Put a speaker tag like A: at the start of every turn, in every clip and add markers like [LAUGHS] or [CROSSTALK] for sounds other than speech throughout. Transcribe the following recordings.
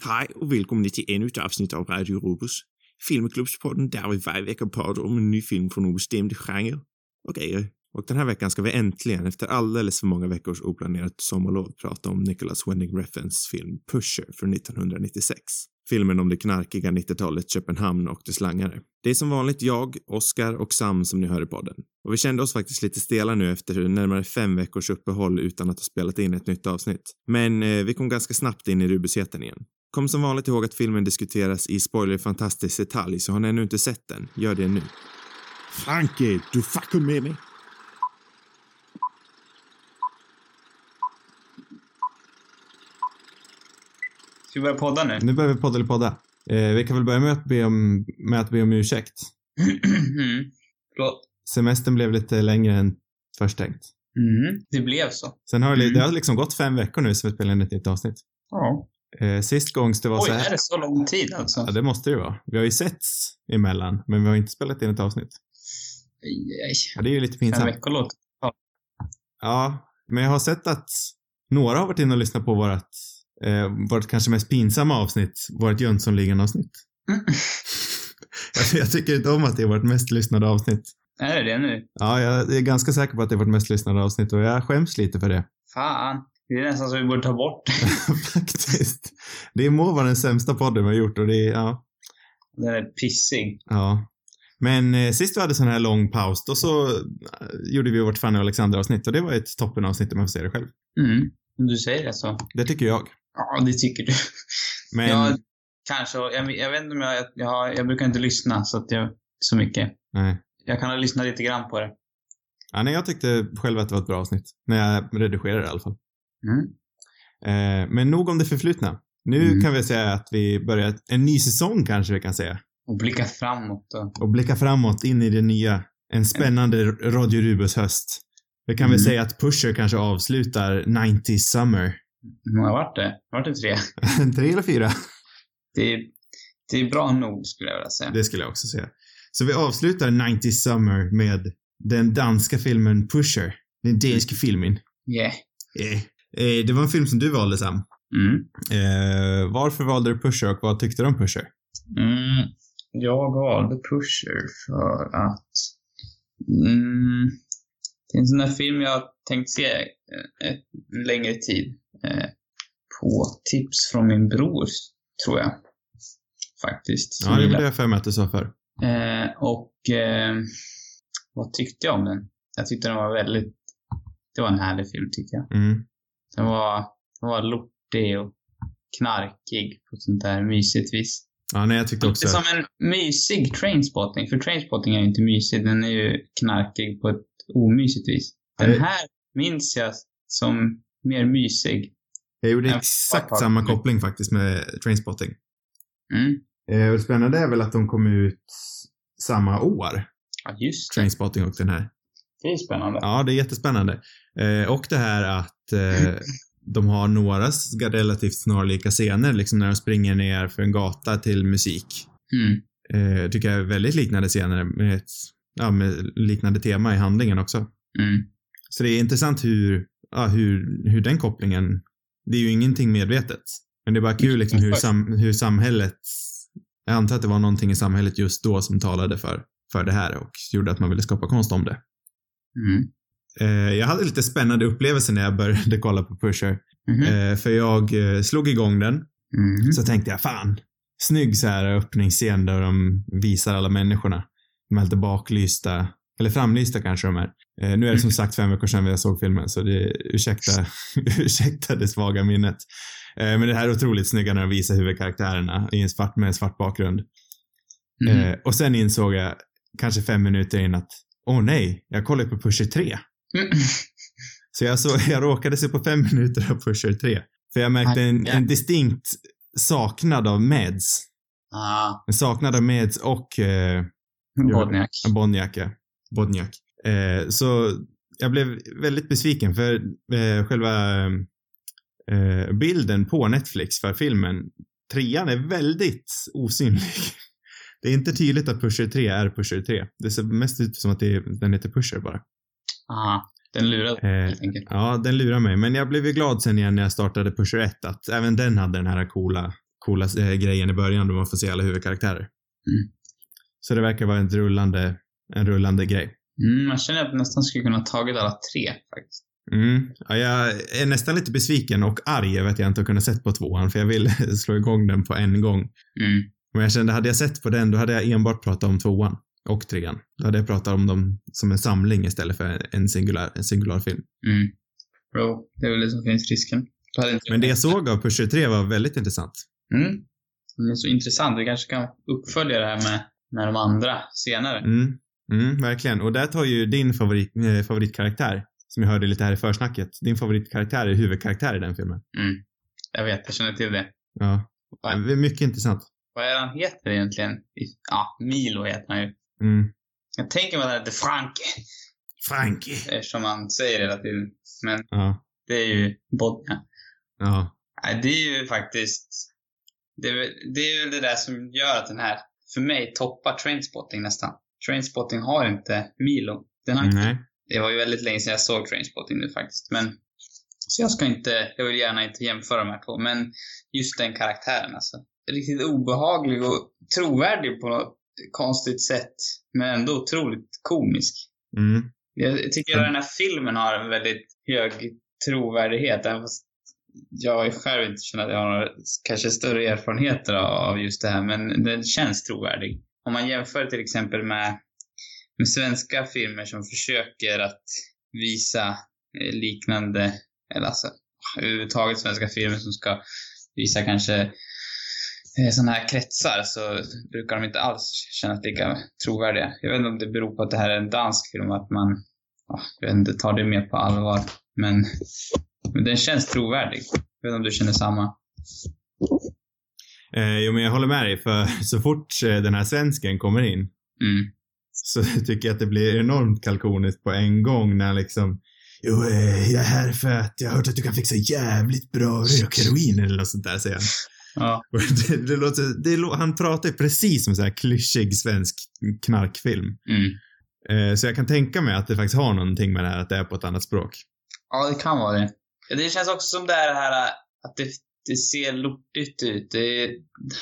A: Hej och välkomna till ännu ett avsnitt av Radio Rubus. Filmklubbspodden där vi varje vecka pratar om en ny film från en bestämd genre och grejer. Och den här veckan ska vi äntligen, efter alldeles för många veckors oplanerat sommarlov, prata om Nicholas Winding Refns film Pusher från 1996. Filmen om det knarkiga 90-talet Köpenhamn och dess langare. Det är som vanligt jag, Oscar och Sam som ni hör i podden. Och vi kände oss faktiskt lite stela nu efter närmare fem veckors uppehåll utan att ha spelat in ett nytt avsnitt. Men eh, vi kom ganska snabbt in i rubusheten igen. Kom som vanligt ihåg att filmen diskuteras i spoiler fantastisk detalj, så har ni ännu inte sett den, gör det nu. Franke, du fuckar med mig!
B: Ska vi börja podda nu?
C: Nu börjar vi podda eller podda. Eh, vi kan väl börja med att be om, med att be om ursäkt. [CLEARS THROAT]
B: mm. Förlåt.
C: Semestern blev lite längre än först tänkt.
B: Mm. Det blev så.
C: Sen har det,
B: Mm.
C: det har liksom gått fem veckor nu sedan vi spelade in ett nytt avsnitt.
B: Ja.
C: Eh, sist gångs det var
B: Oj,
C: så
B: är
C: här.
B: det så lång tid alltså?
C: Ja, det måste det ju vara. Vi har ju setts emellan, men vi har inte spelat in ett avsnitt.
B: Aj.
C: Ja, det är ju lite
B: Fem
C: pinsamt.
B: veckor låter...
C: Ja, men jag har sett att några har varit inne och lyssnat på vårt, eh, vårt kanske mest pinsamma avsnitt, vårt Jönssonligan-avsnitt.
B: Mm. [LAUGHS]
C: jag, jag tycker inte om att det är vårt mest lyssnade avsnitt.
B: Är det det nu?
C: Ja, jag är ganska säker på att det är vårt mest lyssnade avsnitt och jag skäms lite för det.
B: Fan. Det är nästan så vi borde ta bort [LAUGHS]
C: Faktiskt. Det må vara den sämsta podden vi har gjort och det är, ja.
B: Den är pissig.
C: ja. Men eh, sist vi hade sån här lång paus, då så eh, gjorde vi vårt Fanny och Alexander-avsnitt och det var ett toppenavsnitt om man får säga det själv.
B: Mm. Du säger det så.
C: Det tycker jag.
B: Ja, det tycker du.
C: Men,
B: Ja, kanske. Jag, jag vet inte om jag... Jag, har, jag brukar inte lyssna så att jag... Så mycket.
C: nej.
B: Jag kan ha lyssnat lite grann på det.
C: Ja, nej, jag tyckte själv att det var ett bra avsnitt. När jag redigerade i alla fall.
B: Mm.
C: Eh, men nog om det förflutna. Nu
B: Mm.
C: kan vi säga att vi börjar en ny säsong kanske vi kan säga.
B: Och blicka framåt och...
C: Och blicka framåt in i det nya. En spännande Radio Rubus höst. Vi kan väl
B: Mm.
C: säga att Pusher kanske avslutar 90s Summer.
B: Hur många vart det? Vart det tre? [LAUGHS]
C: Tre eller fyra?
B: Det är, det är bra nog skulle jag vilja säga.
C: Det skulle jag också säga. Så vi avslutar 90s Summer med den danska filmen Pusher. Den danska filmen.
B: Yeah.
C: Eh. Eh, det var en film som du valde Sam.
B: Mm.
C: Eh, varför valde du Pusher och vad tyckte du om Pusher?
B: Mm. Jag valde Pusher för att mm, det är en sån där film jag tänkt se eh, ett längre tid. Eh, på tips från min bror, tror jag. Faktiskt.
C: Ja, det blev jag för mig att du sa för.
B: Eh, och eh, vad tyckte jag om den? Jag tyckte den var väldigt... Det var en härlig film, tycker jag.
C: Mm.
B: Den var, den var lortig och knarkig på ett sånt där mysigt vis.
C: Ja, nej, jag tyckte
B: Lite
C: också...
B: som en mysig trainspotting, för trainspotting är ju inte mysig, den är ju knarkig på ett omysigt vis. Den
C: Eh.
B: här minns jag som mer mysig.
C: Jag gjorde exakt
B: ja,
C: samma koppling faktiskt med Trainspotting.
B: Mm.
C: Eh, och spännande är väl att de kom ut samma år,
B: Ja, just det.
C: Trainspotting och den här.
B: Det är spännande.
C: Ja, det är jättespännande. Eh, och det här att eh, de har några relativt snarlika scener, liksom när de springer ner för en gata till musik.
B: Mm.
C: Eh, tycker jag är väldigt liknande scener med ett, ja, med liknande tema i handlingen också.
B: Mm.
C: Så det är intressant hur, ja, hur, hur den kopplingen, det är ju ingenting medvetet. Men det är bara kul liksom hur, sam, hur samhället, jag antar att det var någonting i samhället just då som talade för, för det här och gjorde att man ville skapa konst om det.
B: Mm.
C: Eh, jag hade lite spännande upplevelser när jag började kolla på Pusher.
B: Mhm.
C: Eh, för jag eh, slog igång den,
B: Mm.
C: så tänkte jag fan, snygg så här öppningsscen där de visar alla människorna. De är lite baklysta, eller framlysta kanske de är. Nu är det som sagt fem veckor sedan jag såg filmen, så det, ursäkta, [LAUGHS] ursäkta det svaga minnet. Men det här är otroligt snygga när de visar huvudkaraktärerna i en svart, med en svart bakgrund.
B: Mm.
C: Och sen insåg jag, kanske fem minuter in att, åh nej, jag kollar på Pusher 3. Så jag, så, jag råkade se på fem minuter av Pusher 3. För jag märkte en, en distinkt saknad av meds.
B: Ah,
C: En saknad av meds och eh,
B: Bodniak.
C: Bonniak. ja. Bodniak. Eh, så jag blev väldigt besviken för eh, själva eh, bilden på Netflix för filmen, trean är väldigt osynlig. [LAUGHS] Det är inte tydligt att Pusher 3 är Pusher 3. Det ser mest ut som att det är, den heter Pusher bara.
B: Ah, den lurade
C: Eh. Ja, den lurar mig. Men jag blev ju glad sen igen när jag startade Pusher 1 att även den hade den här coola, coola eh, grejen i början då man får se alla huvudkaraktärer.
B: Mm.
C: Så det verkar vara en rullande, en rullande grej.
B: Mm, man känner att jag nästan skulle kunna tagit alla tre faktiskt.
C: Mm. Ja, jag är nästan lite besviken och arg över att jag inte har kunnat sett på tvåan för jag vill [LAUGHS] slå igång den på en gång.
B: Mm.
C: Men jag kände, hade jag sett på den, då hade jag enbart pratat om tvåan och trean. Då hade jag pratat om dem som en samling istället för en singular, en singular film.
B: Mm. Jo, det är väl det som finns risken.
C: Men det jag såg av Pusher 3 var väldigt intressant.
B: Mm. Det är så intressant. Vi kanske kan uppfölja det här med, med de andra senare.
C: Mm. Mm, verkligen. Och där tar ju din favorit, eh, favoritkaraktär, som jag hörde lite här i försnacket, din favoritkaraktär är huvudkaraktär i den filmen.
B: Mm. Jag vet, jag känner till det.
C: Ja. Det är mycket intressant.
B: vad är han heter egentligen? Ja, Milo heter han ju.
C: Mm.
B: Jag tänker mig att han heter Franke,
C: Frankie.
B: eftersom han säger hela tiden. Men
C: Ja.
B: det är ju Bodja.
C: Ja.
B: Nej, det är ju faktiskt... Det är, väl, det är väl det där som gör att den här, för mig, toppar Trainspotting nästan. Trainspotting har inte Milo. Den har inte,
C: Nej.
B: det var ju väldigt länge sedan jag såg Trainspotting nu faktiskt. Men, så jag ska inte, jag vill gärna inte jämföra de här två. Men just den karaktären alltså. Riktigt obehaglig och trovärdig på konstigt sätt. Men ändå otroligt komisk.
C: Mm.
B: Jag tycker att den här filmen har en väldigt hög trovärdighet. Även fast jag själv inte känner att jag har några kanske större erfarenheter av just det här. Men den känns trovärdig. Om man jämför till exempel med, med svenska filmer som försöker att visa eh, liknande, eller alltså överhuvudtaget svenska filmer som ska visa kanske sådana här kretsar så brukar de inte alls kännas lika trovärdiga. Jag vet inte om det beror på att det här är en dansk film att man ja, jag vet inte, tar det mer på allvar. Men, men den känns trovärdig. Jag vet inte om du känner samma?
C: Eh, jo, men jag håller med dig, för [LAUGHS] så fort eh, den här svensken kommer in
B: Mm.
C: så [LAUGHS] tycker jag att det blir enormt kalkoniskt på en gång när liksom Jo, eh, jag är här för att jag har hört att du kan fixa jävligt bra rökheroin eller något sånt där, säger han.
B: Ja. [LAUGHS]
C: Det, det låter, det, han pratar ju precis som så här klyschig svensk knarkfilm.
B: Mm.
C: Eh, så jag kan tänka mig att det faktiskt har någonting med det här att det är på ett annat språk.
B: ja, det kan vara det. Det känns också som det är det här att det, det ser lortigt ut. Det är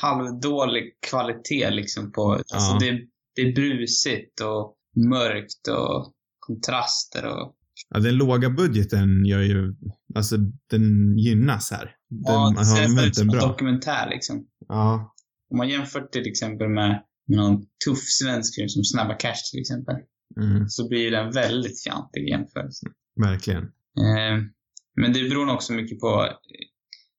B: halvdålig kvalitet liksom på... Alltså
C: Ja.
B: det, det är brusigt och mörkt och kontraster och...
C: Ja, den låga budgeten gör ju, alltså den gynnas här. Den,
B: ja, det ser ut som en dokumentär liksom.
C: Ja.
B: Om man jämför till exempel med, med någon tuff svensk film som Snabba Cash till exempel.
C: Mm,
B: Så blir den väldigt fjantig i jämförelse.
C: verkligen.
B: Eh, men det beror nog också mycket på...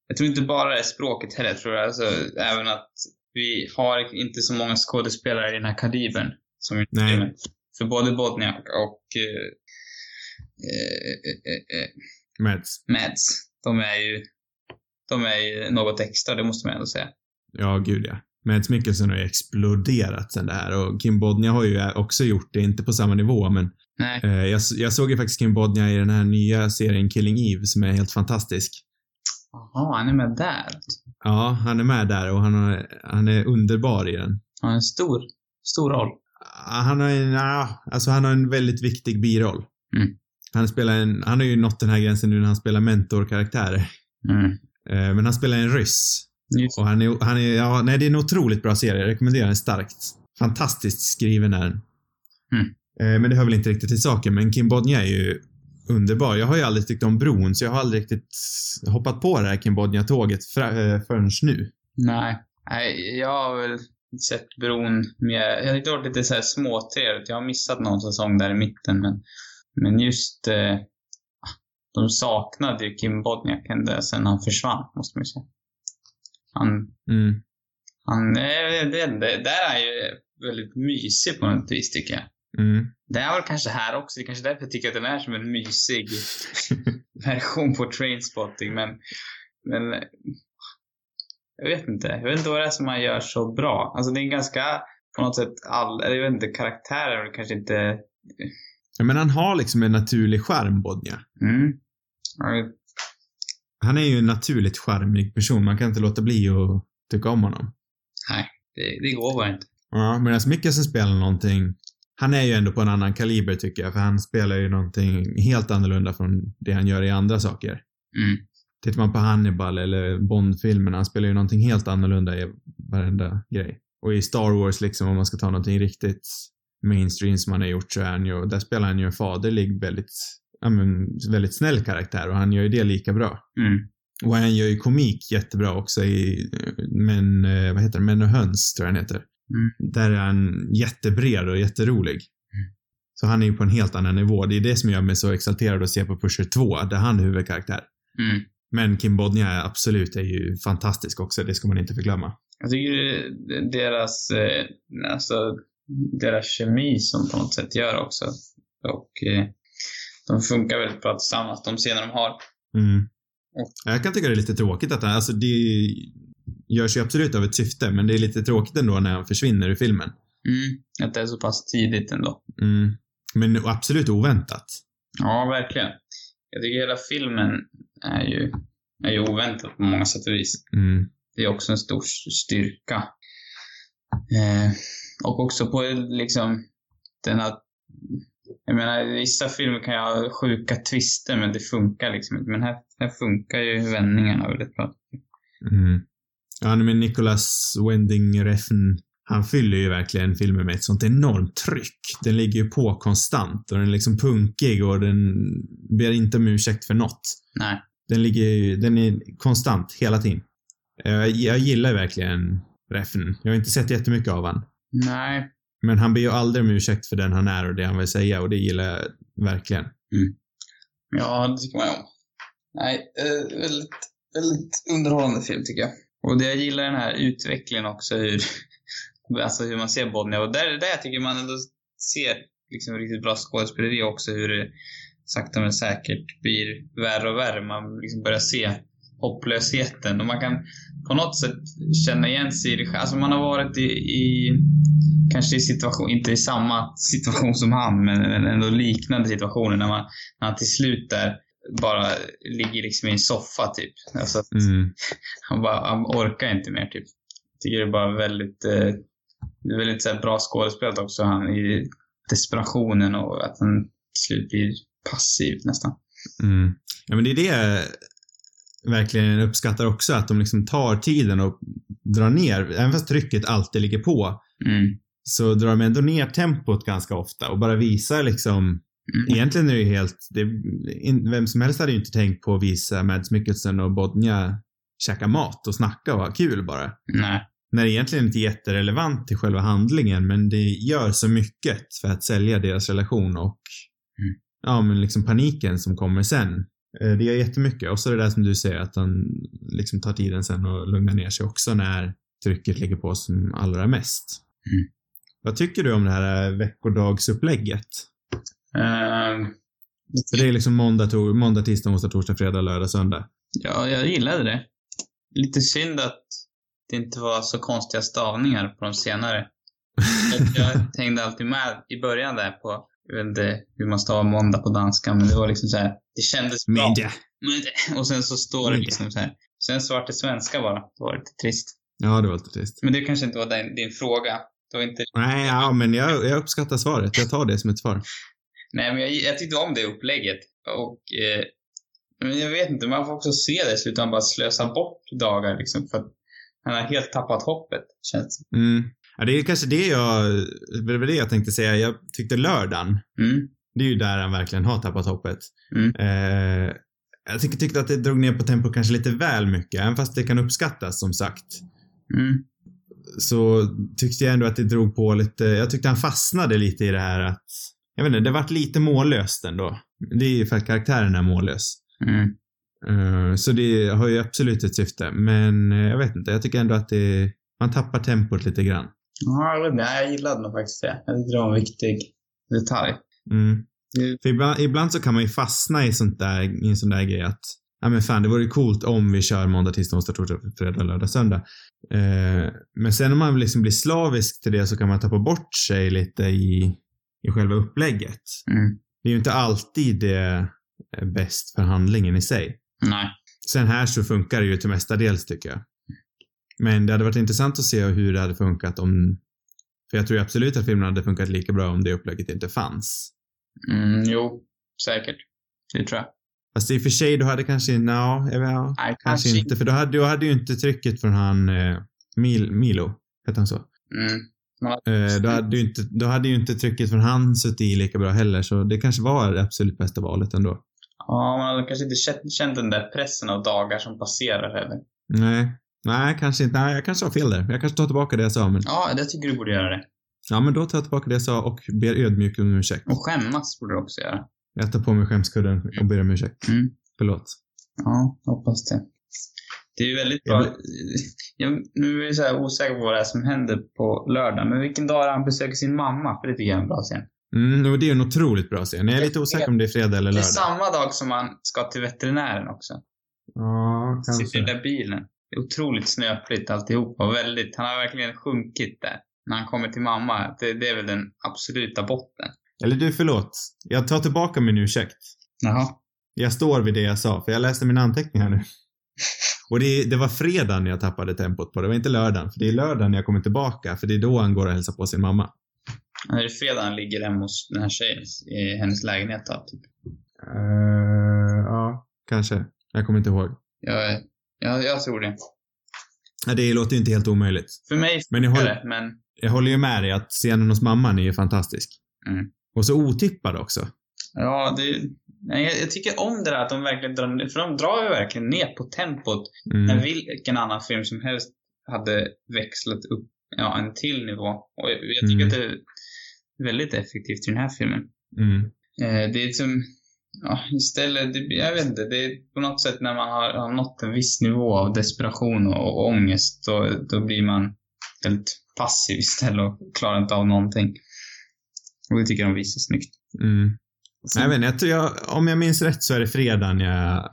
B: Jag tror inte bara det är språket heller. Jag tror alltså, även att vi har inte så många skådespelare i den här kalibern. Som
C: Nej.
B: filmen. För både Bodniak och eh, eh, eh, eh,
C: Mads.
B: Mads, de är ju de är något extra, det måste man ändå säga.
C: Ja, gud ja. Mads Mikkelsen har ju exploderat sen det här och Kim Bodnia har ju också gjort det, inte på samma nivå men eh, jag, jag såg ju faktiskt Kim Bodnia i den här nya serien Killing Eve som är helt fantastisk.
B: Jaha, han är med där.
C: Ja, han är med där och han, har, han är underbar i den.
B: Han har en stor, stor roll.
C: Han har en, ja, alltså han har en väldigt viktig biroll.
B: Mm.
C: Han spelar en, han har ju nått den här gränsen nu när han spelar mentorkaraktärer.
B: Mm.
C: Eh, men han spelar en ryss.
B: Just.
C: Och han är, han är, ja, nej det är en otroligt bra serie. Jag rekommenderar den starkt. Fantastiskt skriven är den.
B: Mm.
C: Eh, men det hör väl inte riktigt till saken, men Kim Bodnia är ju underbar. Jag har ju aldrig tyckt om bron, så jag har aldrig riktigt hoppat på det här Kim Bodnia-tåget eh, förrän nu.
B: Nej. Nej, jag har väl sett bron mer... Jag har det varit lite så här småtrevligt. Jag har missat någon säsong där i mitten, men, men just... Eh, de saknade ju Kim Bodniak ända sen han försvann, måste man ju säga. Han...
C: Mm.
B: han eh, det, det, där är han ju väldigt mysig på något vis, tycker jag.
C: Mm.
B: Det är väl kanske här också. Det är kanske därför jag tycker att den är som en mysig [LAUGHS] version på Trainspotting, men... Men... Jag vet inte. Jag vet inte vad det är som man gör så bra. Alltså det är en ganska, på något sätt, all... Jag vet inte, karaktärer kanske inte...
C: Ja, men han har liksom en naturlig charm, Bodnia.
B: Mm.
C: Han är ju en naturligt charmig person. Man kan inte låta bli att tycka om honom.
B: Nej, det, det går bara inte.
C: Ja, medan Mikkelsen spelar någonting han är ju ändå på en annan kaliber tycker jag, för han spelar ju någonting helt annorlunda från det han gör i andra saker.
B: Mm.
C: tittar man på Hannibal eller Bond-filmerna, han spelar ju någonting helt annorlunda i varenda grej. Och i Star Wars liksom, om man ska ta någonting riktigt mainstream som han har gjort så är han ju, där spelar han ju en faderlig, väldigt, ja men, väldigt snäll karaktär och han gör ju det lika bra.
B: Mm.
C: Och han gör ju komik jättebra också i, men, eh, vad heter det, Män och höns tror jag han heter.
B: Mm.
C: Där är han jättebred och jätterolig. Så han är ju på en helt annan nivå. Det är det som gör mig så exalterad att se på Pusher 2, där han är huvudkaraktär.
B: Mm.
C: Men Kim Bodnia är absolut är ju fantastisk också, det ska man inte förglömma.
B: Jag tycker deras, eh, alltså, deras kemi som på något sätt gör också. Och eh, de funkar väldigt bra tillsammans, de scener de har.
C: Mm. Jag kan tycka det är lite tråkigt att han, alltså det görs ju absolut av ett syfte, men det är lite tråkigt ändå när han försvinner ur filmen.
B: Mm. Att det är så pass tidigt ändå.
C: Mm. Men absolut oväntat.
B: Ja, verkligen. Jag tycker hela filmen är ju, är ju oväntad på många sätt och vis.
C: Mm.
B: Det är också en stor styrka. Eh, och också på liksom den här... Jag menar, vissa filmer kan jag ha sjuka twister men det funkar liksom inte. Men här, här funkar ju vändningarna väldigt bra.
C: Mm. Ja, men Nicholas Wending Refn, han fyller ju verkligen filmen med ett sånt enormt tryck. Den ligger ju på konstant och den är liksom punkig och den ber inte om ursäkt för något.
B: Nej.
C: Den ligger ju, den är konstant hela tiden. Jag, jag gillar verkligen Refn. Jag har inte sett jättemycket av han.
B: Nej.
C: Men han ber ju aldrig om ursäkt för den han är och det han vill säga och det gillar jag verkligen. Mm.
B: Ja, det tycker man ju om. Nej, eh, väldigt, väldigt underhållande film tycker jag. Och det jag gillar den här utvecklingen också hur, [LAUGHS] alltså hur man ser Bodnia. Och där, där jag tycker man ändå ser liksom riktigt bra skådespeleri också hur det sakta men säkert blir värre och värre. Man liksom börjar se hopplösheten och man kan på något sätt känna igen sig i det. Alltså man har varit i, i kanske i situation, inte i samma situation som han, men ändå liknande situationer när man, när han till slut där bara ligger liksom i en soffa typ. Alltså
C: Mm. [LAUGHS]
B: han, bara, han orkar inte mer typ. Jag tycker det är bara väldigt, eh, väldigt så bra skådespelat också han i desperationen och att han till slut blir passiv nästan.
C: Mm. Ja, men det är det verkligen uppskattar också, att de liksom tar tiden och drar ner, även fast trycket alltid ligger på,
B: Mm.
C: så drar de ändå ner tempot ganska ofta och bara visar liksom
B: Mm.
C: Egentligen är det ju helt, det, vem som helst hade ju inte tänkt på att visa Mads Mikkelsen och Bodnia käka mat och snacka och ha kul bara.
B: Nej.
C: När det egentligen inte är jätterelevant till själva handlingen, men det gör så mycket för att sälja deras relation och
B: Mm.
C: ja, men liksom paniken som kommer sen. Eh, Det gör jättemycket. Och så det där som du säger, att han liksom tar tiden sen och lugnar ner sig också när trycket ligger på som allra mest.
B: Mm.
C: Vad tycker du om det här eh, veckodagsupplägget?
B: Ehm,
C: För det är liksom måndag, tor- måndag, tisdag, onsdag, torsdag, fredag, lördag, söndag.
B: ja, jag gillade det. Lite synd att det inte var så konstiga stavningar på de senare. [LAUGHS] jag, jag hängde alltid med i början där på, jag vet inte hur man stavar måndag på danska, men det var liksom så här, det kändes bra.
C: Media.
B: Men- Och sen så står det liksom så här. Sen svart till svenska bara. Det var lite trist.
C: Ja, det var lite trist.
B: Men det kanske inte var din, din fråga. Det var inte...
C: Nej, ja, men jag, jag uppskattar svaret. Jag tar det som ett svar.
B: Nej, men jag, jag tyckte om det upplägget. Och... Eh, men jag vet inte, man får också se det i. Han bara slösar bort dagar liksom. För att han har helt tappat hoppet, känns det
C: Mm. Ja, det är kanske det jag, det var det jag tänkte säga. Jag tyckte lördagen,
B: mm.
C: det är ju där han verkligen har tappat hoppet.
B: Mm.
C: Eh, jag tycker, tyckte att det drog ner på tempo kanske lite väl mycket, även fast det kan uppskattas som sagt.
B: Mm.
C: Så tyckte jag ändå att det drog på lite, jag tyckte han fastnade lite i det här att, jag vet inte, det vart lite mållöst ändå. Det är ju för att karaktären är mållös.
B: Mm.
C: Eh, Så det har ju absolut ett syfte, men eh, jag vet inte, jag tycker ändå att det, man tappar tempot lite grann.
B: Ja, jag gillade nog faktiskt det. Jag tyckte det var en viktig detalj.
C: Mm.
B: Det-
C: För ibland, ibland så kan man ju fastna i sånt där, i en sån där grej att, ja men fan det vore coolt om vi kör måndag, tisdag, onsdag, torsdag, fredag, lördag, söndag. Eh, men sen om man liksom blir slavisk till det så kan man tappa bort sig lite i, i själva upplägget.
B: Mm.
C: Det är ju inte alltid det bäst för handlingen i sig.
B: Nej.
C: Sen här så funkar det ju till mestadels tycker jag. Men det hade varit intressant att se hur det hade funkat om... För jag tror absolut att filmen hade funkat lika bra om det upplägget inte fanns.
B: Mm, jo, säkert. Det tror jag.
C: Fast i och för sig, då hade kanske, no, ja,
B: Nej,
C: kanske inte. För då hade, då hade ju inte trycket från han eh, Mil, Milo, hette han så?
B: Mm.
C: Eh, då, hade ju inte, då hade ju inte trycket från han suttit i lika bra heller, så det kanske var det absolut bästa valet ändå.
B: Ja, man hade kanske inte känt, känt den där pressen av dagar som passerar heller.
C: Nej, nej, kanske inte. Nej, jag kanske har fel där. Jag kanske tar tillbaka det jag sa, men
B: Ja, jag tycker du borde göra det.
C: ja, men då tar jag tillbaka det jag sa och ber ödmjukt om ursäkt.
B: Och skämmas borde du också göra.
C: Jag tar på mig skämskudden och ber om ursäkt.
B: Mm.
C: Förlåt.
B: Ja, hoppas det. Det är ju väldigt bra. Jag, nu är jag så här osäker på vad det är som händer på lördag, men vilken dag är han besöker sin mamma? För det tycker jag är en bra scen.
C: Mm, och det är en otroligt bra scen. Jag är lite osäker om det är fredag eller
B: Det är
C: lördag.
B: samma dag som han ska till veterinären också.
C: Ja,
B: Sitter i
C: kanske.
B: den där bilen. Det är otroligt snöpligt alltihopa. Väldigt, han har verkligen sjunkit där. När han kommer till mamma. Det, det är väl den absoluta botten.
C: Eller du, förlåt. Jag tar tillbaka min ursäkt.
B: Jaha.
C: Jag står vid det jag sa, för jag läste mina anteckningar nu. [LAUGHS] Och det, det var fredagen jag tappade tempot på. Det var inte lördagen. För det är lördagen jag kommer tillbaka, för det är då han går och hälsar på sin mamma.
B: Det är fredag han ligger hemma hos den här tjejen i hennes lägenhet då, typ.
C: Uh, ja, kanske. Jag kommer inte ihåg.
B: Jag, jag, jag tror det.
C: Ja, Det låter ju inte helt omöjligt.
B: För mig
C: Men jag håller,
B: det, men
C: jag håller ju med dig att scenen hos mamman är ju fantastisk.
B: Mm.
C: Och så otippad också.
B: ja, det, jag, jag tycker om det där att de verkligen drar ner, för de drar ju verkligen ner på tempot
C: Mm.
B: när vilken annan film som helst hade växlat upp ja, en till nivå. Och jag, jag tycker
C: Mm.
B: att det är väldigt effektivt i den här filmen.
C: Mm.
B: Eh, det är som, ja, istället, det, jag vet inte, det är på något sätt när man har, har nått en viss nivå av desperation och, och ångest, då, då blir man helt passiv istället och klarar inte av någonting. Och det tycker jag de visar snyggt.
C: Mm.
B: Sen-
C: Jag vet inte, jag tror jag, om jag minns rätt så är det fredagen jag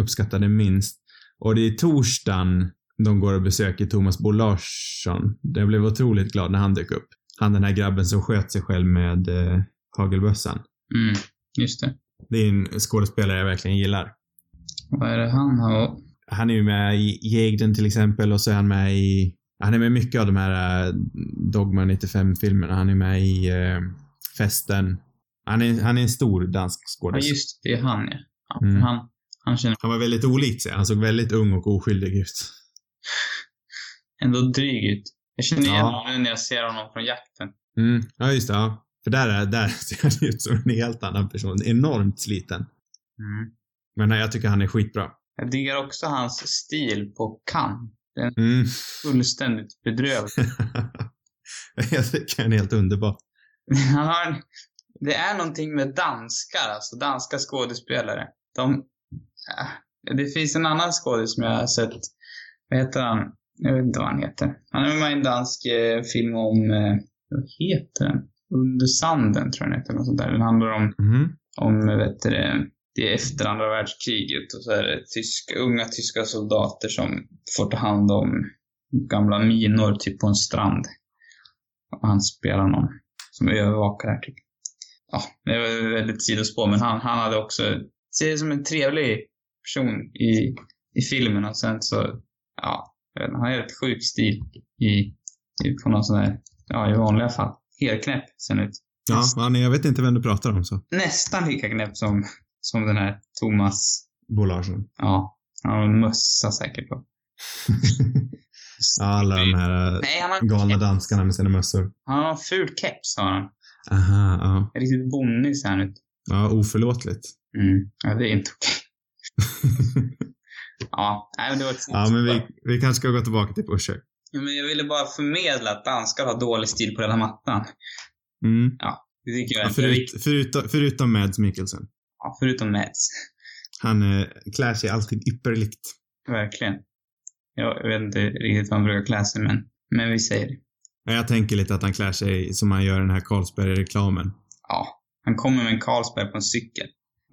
C: uppskattade minst. Och det är torsdagen de går och besöker Thomas Bo Larsson. Jag blev otroligt glad när han dök upp. Han den här grabben som sköt sig själv med eh, hagelbössan.
B: Mm, just det.
C: Det är en skådespelare jag verkligen gillar.
B: Vad är det han har?
C: Han är ju med i Jägden till exempel och så är han med i, han är med mycket av de här eh, Dogma 95-filmerna. Han är med i eh, Festen. Han är, han är en stor dansk
B: Ja,
C: skådespelare.
B: just det. Är han, ja. ja
C: Mm.
B: han, han känner
C: Han var väldigt olik sig. Han såg väldigt ung och oskyldig ut.
B: ändå dryg ut. Jag känner igen
C: Ja.
B: honom nu när jag ser honom från jakten.
C: Mm. Ja, just det. Ja. För där, är, där [LAUGHS] ser han ut som en helt annan person. Enormt sliten.
B: Mm.
C: Men nej, jag tycker han är skitbra.
B: Jag diggar också hans stil på Cannes.
C: Mm.
B: Fullständigt bedrövlig. [LAUGHS]
C: jag tycker han är helt underbar.
B: Han har en, det är någonting med danskar, alltså danska skådespelare. De, äh, det finns en annan skådis som jag har sett. Vad heter han? Jag vet inte vad han heter. Han är med i en dansk eh, film om, eh, vad heter den? Under sanden tror jag den heter. Något sånt där. Den handlar om,
C: Mhm.
B: om vet du, det, är efter andra världskriget och så är det tyska, unga tyska soldater som får ta hand om gamla minor typ på en strand. Och han spelar någon som övervakar här typ. Ja, det var väldigt sidospår men han, han hade också, ser det som en trevlig person i, i filmen och sen så, ja, han har rätt sjuk stil i, i på någon sån här, ja i vanliga fall. Helt knäpp sen ut.
C: Ja, han jag vet inte vem du pratar om så.
B: Nästan lika knäpp som, som den här Thomas,
C: Bo Larsson.
B: ja, han har en mössa säkert på. [LAUGHS]
C: Alla de här eh,
B: Nej, han har en
C: galna
B: keps.
C: danskarna med sina mössor.
B: Han har en ful keps har han.
C: Aha, ja.
B: Riktigt bonnig ser han ut.
C: Ja, oförlåtligt.
B: Mm. Ja, det är inte okej. [LAUGHS] Ja, nej men det var ett
C: ja, men vi, vi kanske ska gå tillbaka till Pusher.
B: Ja, men jag ville bara förmedla att danskar har dålig stil på hela mattan.
C: Mm.
B: Det tycker jag är
C: Ja,
B: ja,
C: förut, förutom, förutom Mads Mikkelsen.
B: ja, förutom Mads.
C: Han eh, klär sig alltid ypperligt.
B: Verkligen. Jag, jag vet inte riktigt vad han brukar klä sig, men, men vi säger det.
C: Ja, Jag tänker lite att han klär sig som han gör i den här Carlsberg-reklamen.
B: Ja, han kommer med en Carlsberg på en cykel.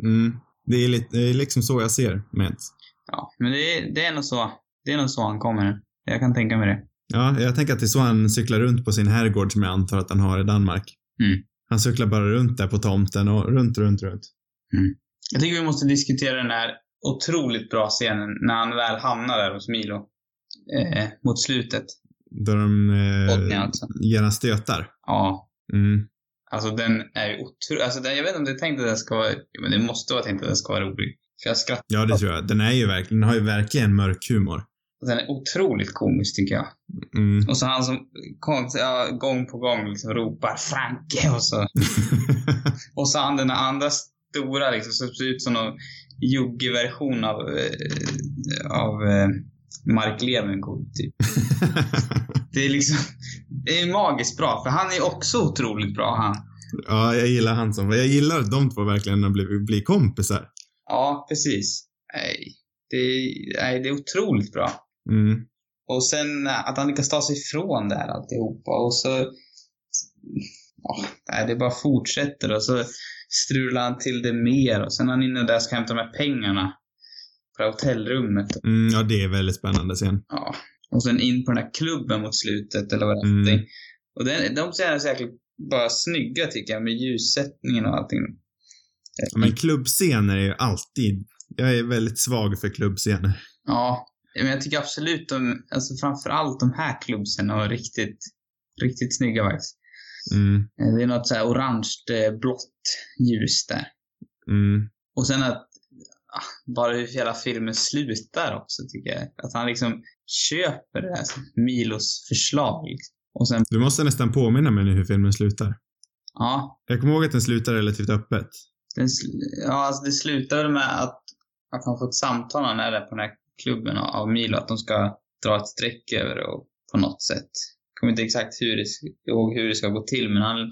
C: Mm. Det är, lite, det är liksom så jag ser Mads.
B: Ja, men det är, det är nog så. Det är nog så han kommer. Jag kan tänka mig det.
C: Ja, jag tänker att det är så han cyklar runt på sin herrgård som jag antar att han har i Danmark.
B: Mm.
C: Han cyklar bara runt där på tomten och runt, runt, runt.
B: Jag tycker vi måste diskutera den här otroligt bra scenen när han väl hamnar där hos Milo. Eh, mot slutet.
C: Där de eh,
B: Botnia alltså.
C: ger han stötar.
B: Ja.
C: Mm.
B: Alltså den är ju otroligt, alltså den, jag vet inte om det är tänkt att den ska vara, men det måste vara tänkt att den ska vara rolig. För jag skrattar.
C: Ja, det tror jag. Den är ju verkligen, den har ju verkligen mörk humor.
B: Den är otroligt komisk tycker jag.
C: Mm.
B: Och så han som ja, gång på gång liksom ropar Franke och så. [LAUGHS] Och så han den andra stora liksom som ser ut som någon jugge-version av, eh, av eh, Mark Levengood typ. [LAUGHS] Det är liksom, det är magiskt bra för han är också otroligt bra han.
C: ja, jag gillar han som, jag gillar de två verkligen blir, blir kompisar.
B: Ja, precis. Nej, det, nej, det är otroligt bra.
C: Mm.
B: Och sen att han lyckas ta sig ifrån det här alltihopa och så... Nej, det bara fortsätter och så strular han till det mer och sen är han inne där och ska hämta de här pengarna på det hotellrummet.
C: Mm, ja, det är väldigt spännande scen.
B: Ja. Och sen in på den här klubben mot slutet eller vad det är.
C: Mm.
B: Mm. Och den, de scenerna är jäkla bara snygga tycker jag med ljussättningen och allting.
C: Ja, men klubbscener är ju alltid, jag är väldigt svag för klubbscener.
B: Ja, men jag tycker absolut de, alltså framförallt de här klubbscenerna var riktigt, riktigt snygga faktiskt.
C: Mm,
B: Eh, Det är något så här orange eh, blått ljus där.
C: mm.
B: Och sen att ah, bara hur hela filmen slutar också tycker jag. Att han liksom köper det här Milos förslag. liksom. Och sen,
C: Du måste nästan påminna mig nu hur filmen slutar.
B: ja.
C: Jag kommer ihåg att den slutar relativt öppet.
B: Den, ja, alltså det slutar med att, att han får ett samtal när han är där på den här klubben av, Milo. Att de ska dra ett streck över det på något sätt. Jag kommer inte exakt hur det, ihåg hur det ska gå till, men han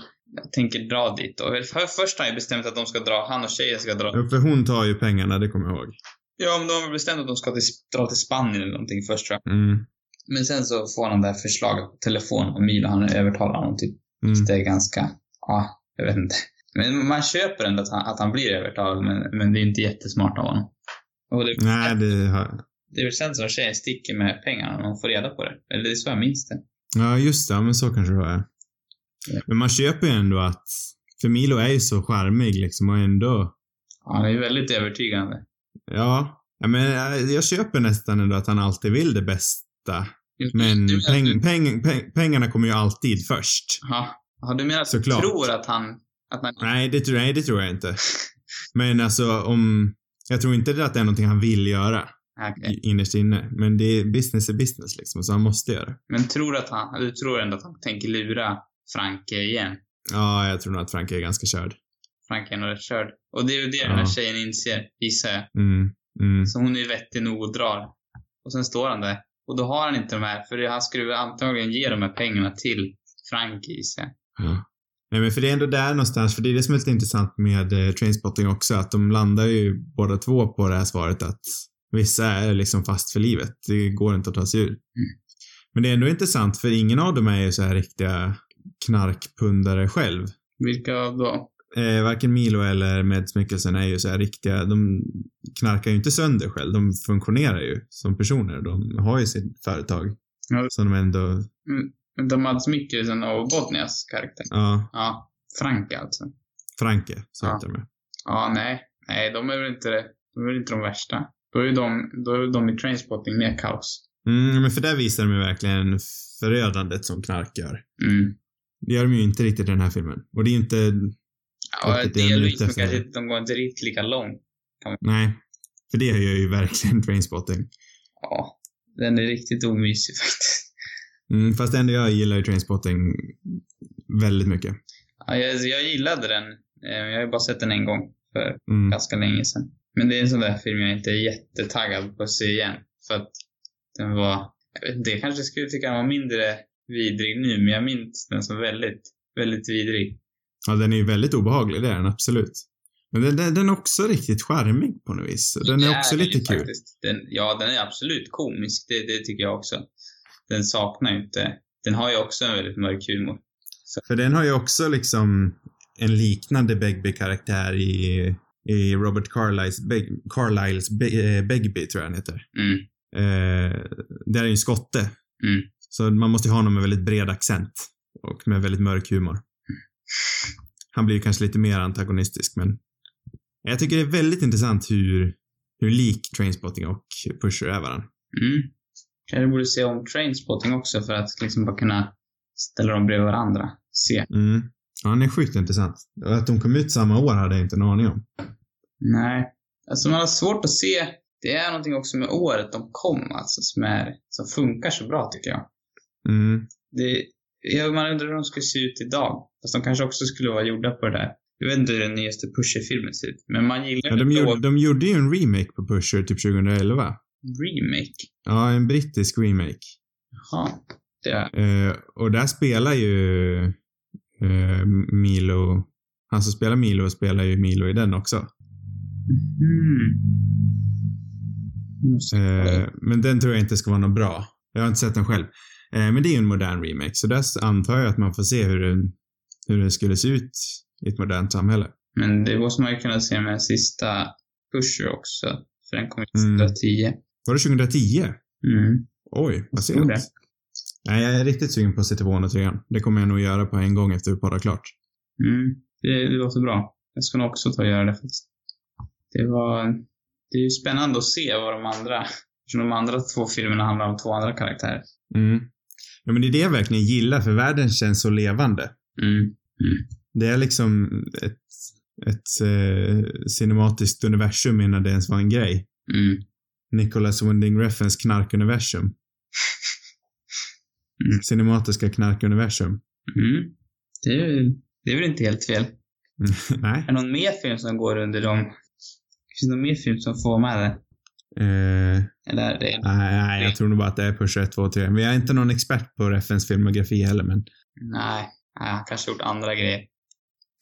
B: tänker dra dit. Och för, först har han ju bestämt att de ska dra, han och tjejen ska dra
C: Ja, För hon tar ju pengarna, det kommer jag ihåg.
B: Ja, men de har bestämt att de ska till, dra till Spanien eller någonting först tror jag.
C: Mm,
B: Men sen så får han det här förslaget på telefon och Milo han övertalar honom typ.
C: mm.
B: Det är ganska, ja, jag vet inte. Men man köper ändå att han, att han blir övertalad, men, men det är inte jättesmart av honom. Det,
C: Nej, det har...
B: det är väl sen som tjejen sticker med pengarna när hon får reda på det. Eller det är så jag minns det.
C: Ja, just det. Ja, men så kanske det var. ja. Men man köper ju ändå att... För Milo är ju så charmig liksom och ändå...
B: Ja, Han är ju väldigt övertygande.
C: Ja. ja men jag, jag köper nästan ändå att han alltid vill det bästa. Men
B: du,
C: peng,
B: du,
C: peng, peng, pengarna kommer ju alltid först.
B: ja, ja, du menar att
C: Såklart.
B: du tror att han, att han
C: Nej, det, tror- nej, det tror jag inte. Men alltså om... Jag tror inte att det är någonting han vill göra
B: Ja,
C: i- innerst inne. Men det är business är business liksom, så han måste göra det.
B: Men tror att han, du tror ändå att han tänker lura Franke igen?
C: Ja, jag tror nog att Frank är ganska körd.
B: Frank är nog rätt körd. Och det är ju det den här
C: Ja.
B: tjejen inser, gissar jag.
C: Mm, mm.
B: Så hon är vettig nog och drar. Och sen står han där. Och då har han inte de här, för han skulle antagligen ge de här pengarna till Frank gissar jag.
C: Ja. Nej men för det är ändå där någonstans, för det är det som är lite intressant med eh, Trainspotting också, att de landar ju båda två på det här svaret att vissa är liksom fast för livet. Det går inte att ta sig ur. Men det är ändå intressant för ingen av dem är ju så här riktiga knarkpundare själv.
B: Vilka då?
C: Eh, varken Milo eller Mads Mikkelsen är ju så här riktiga, de knarkar ju inte sönder själv. De funktionerar ju som personer. De har ju sitt företag.
B: Ja.
C: Som de ändå,
B: Vänta, Mads Mikkelsen och Bodnias karaktär.
C: ja,
B: Ja, Frank alltså.
C: Franke, så
B: Ja.
C: heter de.
B: Ja, nej. Nej, de är väl inte, de är väl inte de värsta. Då är ju de, då är de i Trainspotting mer kaos.
C: Mm, men för där visar de ju verkligen förödandet som knark gör.
B: Mm.
C: Det gör de ju inte riktigt i den här filmen. Och det är inte,
B: Ja, delvis, men kanske inte, de går inte riktigt lika långt.
C: nej. För det gör ju verkligen Trainspotting.
B: Ja, den är riktigt omysig faktiskt.
C: Mm, fast ändå jag gillar ju Trainspotting väldigt mycket.
B: Ja, jag, jag gillade den. Eh, Jag har ju bara sett den en gång för
C: Mm.
B: ganska länge sedan. Men det är en sån där film jag inte är jättetaggad på att se igen. För att den var, jag vet inte, jag kanske skulle tycka den var mindre vidrig nu, men jag minns den som väldigt, väldigt vidrig.
C: Ja, den är ju väldigt obehaglig, det är den absolut. Men den, den, den är också riktigt charmig på något vis. Den är också
B: den
C: lite
B: ju
C: kul.
B: faktiskt. Den, ja, den är absolut komisk. Det, det tycker jag också. Den saknar ju inte... Den har ju också en väldigt mörk humor.
C: För den har ju också liksom en liknande Begbie-karaktär i, i Robert Carlyles, Beg, Carlyles Be, eh, Begbie, tror jag han heter.
B: Mm.
C: Eh, det är ju en skotte.
B: Mm.
C: Så man måste ju ha honom med väldigt bred accent. Och med väldigt mörk humor. Han blir ju kanske lite mer antagonistisk, men jag tycker det är väldigt intressant hur, hur lik Trainspotting och Pusher är varandra.
B: Mm. Kanske borde se om Trainspotting också för att liksom bara kunna ställa dem bredvid varandra. Se.
C: Mm. Ja, han är sjukt intressant. Att de kom ut samma år hade jag inte en aning om.
B: Nej. Alltså man har svårt att se, det är någonting också med året de kom alltså som är, som funkar så bra tycker jag.
C: Mm.
B: Det, ja, man undrar hur de skulle se ut idag. Fast de kanske också skulle vara gjorda på det där. Jag vet inte hur den nyaste Pusher-filmen ser ut. Men man gillar
C: Ja, de, gjorde, de gjorde ju en remake på Pusher typ 2011.
B: remake.
C: Ja, en brittisk remake.
B: Jaha. Det är,
C: Eh, och där spelar ju eh, Milo, han som spelar Milo spelar ju Milo i den också.
B: mm.
C: Eh, men den tror jag inte ska vara något bra. Jag har inte sett den själv. Eh, men det är ju en modern remake, så där antar jag att man får se hur den, hur den skulle se ut i ett modernt samhälle.
B: Men det måste man ju kunna se med sista Pusher också. För den kom
C: Mm.
B: 2010.
C: Var det 2010?
B: Mm.
C: Oj, vad sent. Nej, jag är riktigt sugen på att se tvåan och trean. Det kommer jag nog göra på en gång efter vi poddar klart.
B: Mm. Det, det låter bra. Jag ska nog också ta och göra det faktiskt. Det var... Det är ju spännande att se vad de andra... Eftersom de andra två filmerna handlar om två andra karaktärer.
C: Mm. Ja, men det är det jag verkligen gillar, för världen känns så levande.
B: Mm.
C: Det är liksom ett, ett eh, cinematiskt universum innan det ens var en grej.
B: Mm.
C: Nicholas Winding Refns knarkuniversum. [LAUGHS]
B: Mm.
C: Cinematiska knarkuniversum.
B: Mm. Det, är, det är väl inte helt fel. [LAUGHS]
C: Nej.
B: Är det någon mer film som går under dem? Finns det någon mer film som får med där?
C: Eh,
B: Eller är det...
C: nej, nej, jag tror nog bara att det är Push 1, 2, 3. Men jag är inte någon expert på Refns filmografi heller, men
B: Nej. Nej, han kanske gjort andra grejer.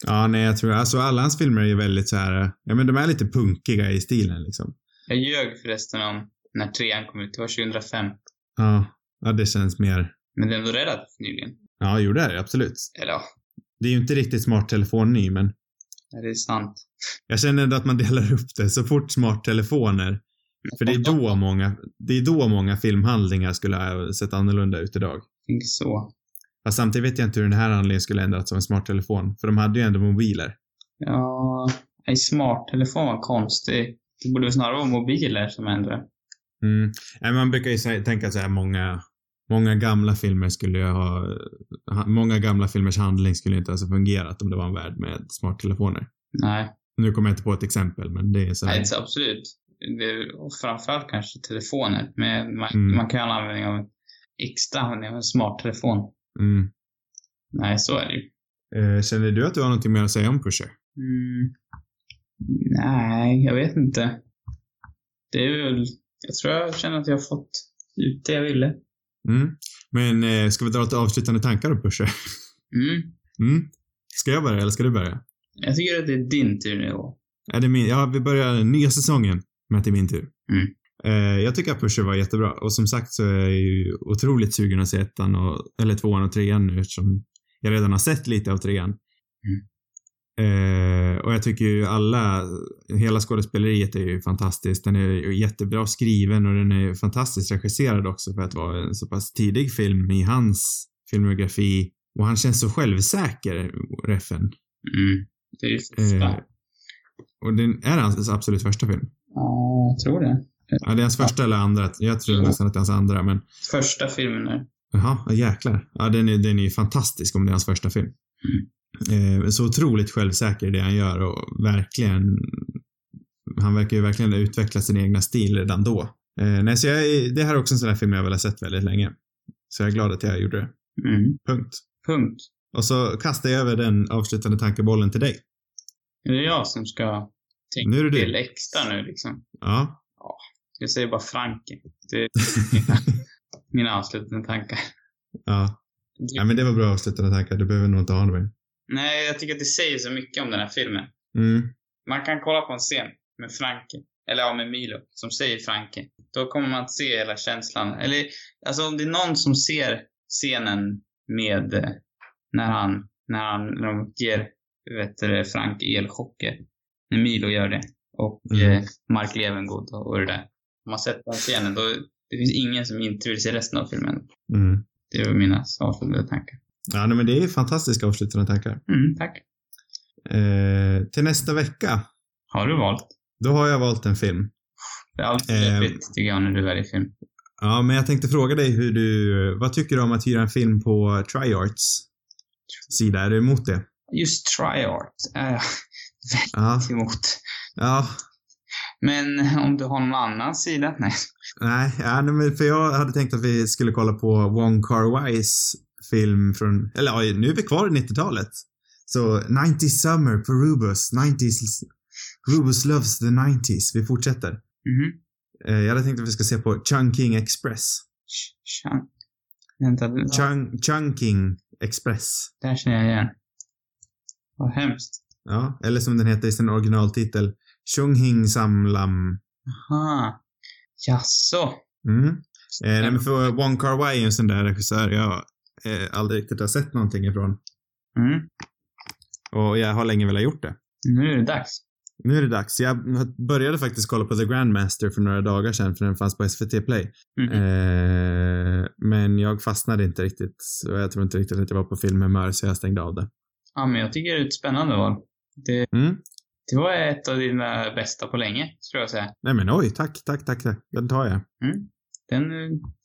C: ja, nej, jag tror, alltså alla hans filmer är ju väldigt så här, ja men de är lite punkiga i stilen liksom.
B: Jag ljög förresten om när trean kom ut. Det var 2005.
C: Ja, ja det känns mer,
B: Men det är ändå relativt nyligen.
C: ja, jo det är det absolut.
B: Eller ja,
C: Det är ju inte riktigt smarttelefon ny, men
B: det är sant.
C: jag känner ändå att man delar upp det så fort smarttelefoner För det är då många, det är då många filmhandlingar skulle ha sett annorlunda ut idag.
B: Tänk så.
C: Fast samtidigt vet jag inte hur den här handlingen skulle ändrats av en smarttelefon. För de hade ju ändå mobiler.
B: Ja, en smarttelefon var konstig. Det borde väl snarare vara mobiler som ändrade.
C: Mm. Man brukar ju tänka så här många, många gamla filmer skulle ju ha, många gamla filmers handling skulle inte ens ha fungerat om det var en värld med smarttelefoner.
B: Nej,
C: Nu kommer jag inte på ett exempel, men det är så här.
B: Nej absolut. Det och framförallt kanske telefoner. Men man,
C: Mm.
B: man kan ha användning av en extra användning av en smarttelefon.
C: Mm.
B: Nej, så är det ju.
C: Eh, känner du att du har någonting mer att säga om Pusher?
B: Mm. Nej, jag vet inte. Det är väl... Jag tror jag känner att jag har fått ut det jag ville.
C: Mm. Men eh, ska vi dra lite avslutande tankar om Pusher?
B: Mm. [LAUGHS]
C: Mm. Ska jag börja eller ska du börja?
B: Jag tycker att det är din tur nu.
C: Är det min? Ja, vi börjar den nya säsongen med att det är min tur.
B: Mm.
C: Eh, jag tycker att Pusher var jättebra och som sagt så är jag ju otroligt sugen att se ettan och, eller tvåan och trean nu eftersom jag redan har sett lite av trean. Eh, och jag tycker ju alla, hela skådespeleriet är ju fantastiskt. Den är jättebra skriven och den är fantastiskt regisserad också för att vara en så pass tidig film i hans filmografi. Och han känns så självsäker, Reffen.
B: Mm. Det är ju.
C: Eh, och den är hans absolut första film.
B: Ja, jag tror det.
C: Ja, det är hans första eller andra. Jag tror
B: Ja.
C: nästan att det är hans andra, men
B: Första filmen nu.
C: jaha, ja, jäklar. Ja, den är, den är ju fantastisk om det är hans första film. Eh, så otroligt självsäker i det han gör och verkligen, han verkar ju verkligen utveckla sin egna stil redan då. Eh, nej, så jag, det här är också en sån där film jag väl har sett väldigt länge. Så jag är glad att jag gjorde det.
B: Mm.
C: Punkt.
B: Punkt.
C: Och så kastar jag över den avslutande tankebollen till dig.
B: Är det jag som ska tänka
C: Nu är det du.
B: till extra nu liksom?
C: Ja.
B: Jag säger bara Franke. Det är [LAUGHS] mina avslutande tankar.
C: Ja. ja, men det var bra avslutande tankar. Du behöver nog inte ha mer.
B: Nej, jag tycker att det säger så mycket om den här filmen.
C: Mm.
B: Man kan kolla på en scen med Franke, eller ja, med Milo, som säger Franke. Då kommer man att se hela känslan. Eller, alltså om det är någon som ser scenen med eh, när han, när han, när de ger, vet du, Frank elchocker. När Milo gör det. Och
C: Mm.
B: eh, Mark Levengood och, och det där. Om man sett den scenen, då det finns ingen som inte vill se resten av filmen.
C: Mm.
B: Det var mina avslutande tankar.
C: Ja, nej, men det är fantastiska avslutande tankar.
B: Mm, tack.
C: Eh, till nästa vecka,
B: Har du valt?
C: då har jag valt en film.
B: Det är alltid
C: Eh,
B: tycker jag när du väljer film.
C: Ja, men jag tänkte fråga dig hur du, vad tycker du om att hyra en film på Triarts sida? Är du emot det?
B: Just Triart är jag
C: Ja,
B: emot.
C: ja,
B: Men om du har någon annan sida? Nej.
C: Nej, ja, men för jag hade tänkt att vi skulle kolla på Wong Kar-Wais film från, eller ja, nu är vi kvar i 90-talet. Så 90 Summer på Rubus, 90s, Rubus loves the 90s. Vi fortsätter.
B: Mhm.
C: Eh, Jag hade tänkt att vi ska se på Chungking Express.
B: Ch- Chang. Vänta,
C: Chung, Chungking Express.
B: där känner jag igen. Vad hemskt.
C: Ja, eller som den heter i sin originaltitel, Chunghing Samlam.
B: Aha. Jaså?
C: Mm. Eh, nej, men för Wong Kar-Wai är en sån där regissör jag eh, aldrig riktigt har sett någonting ifrån.
B: Mm.
C: Och jag har länge velat gjort det.
B: Nu är det dags.
C: Nu är det dags. Jag började faktiskt kolla på The Grandmaster för några dagar sedan för den fanns på SVT Play.
B: Mhm.
C: Eh, men jag fastnade inte riktigt. Så jag tror inte riktigt att jag var på filmhumör så jag stängde av det.
B: Ja, men jag tycker det är ett spännande val. Det,
C: Mm.
B: det var ett av dina bästa på länge, skulle jag säga.
C: Nej men oj, tack, tack, tack. tack. Den tar jag.
B: Den,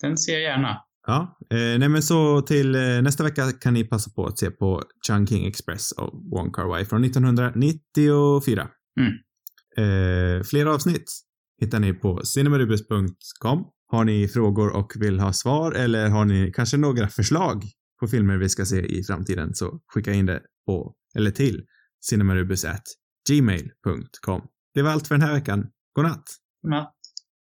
B: den ser jag gärna.
C: Ja, eh, nej men så till eh, nästa vecka kan ni passa på att se på Chungking Express av Wong Kar-Wai från 1994.
B: Mm.
C: Eh, fler avsnitt hittar ni på cinemarubus.com. Har ni frågor och vill ha svar eller har ni kanske några förslag på filmer vi ska se i framtiden så skicka in det på, eller till cinemarubus@gmail.com. Det var allt för den här veckan. God natt!
B: Ja.